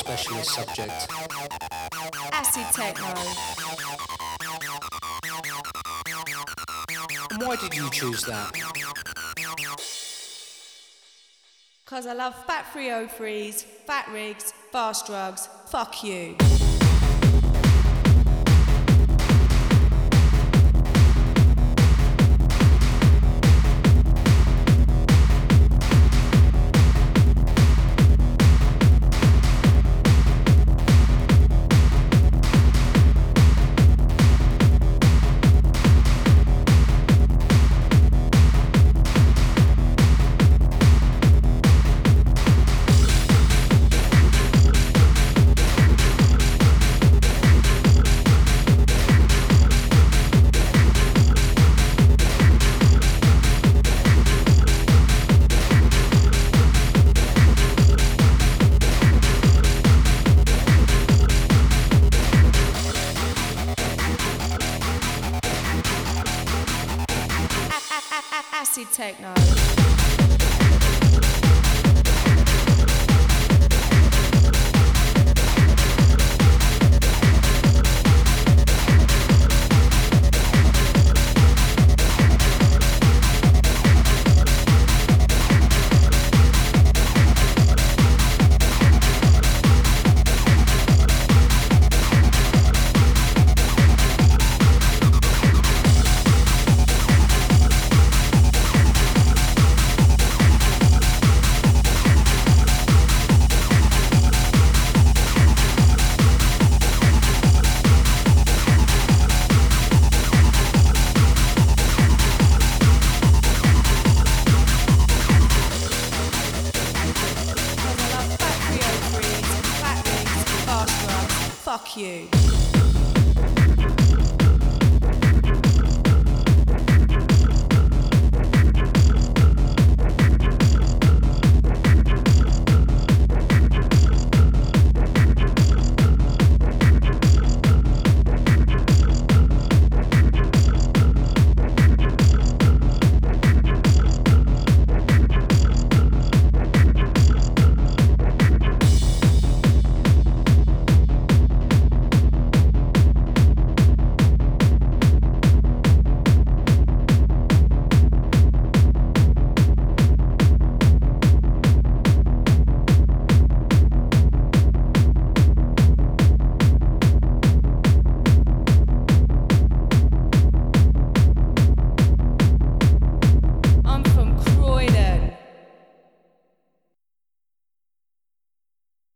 specialist subject? Acid techno. Why did you choose that? Cause I love fat 303s, fat rigs, fast drugs. Fuck you. Acid techno.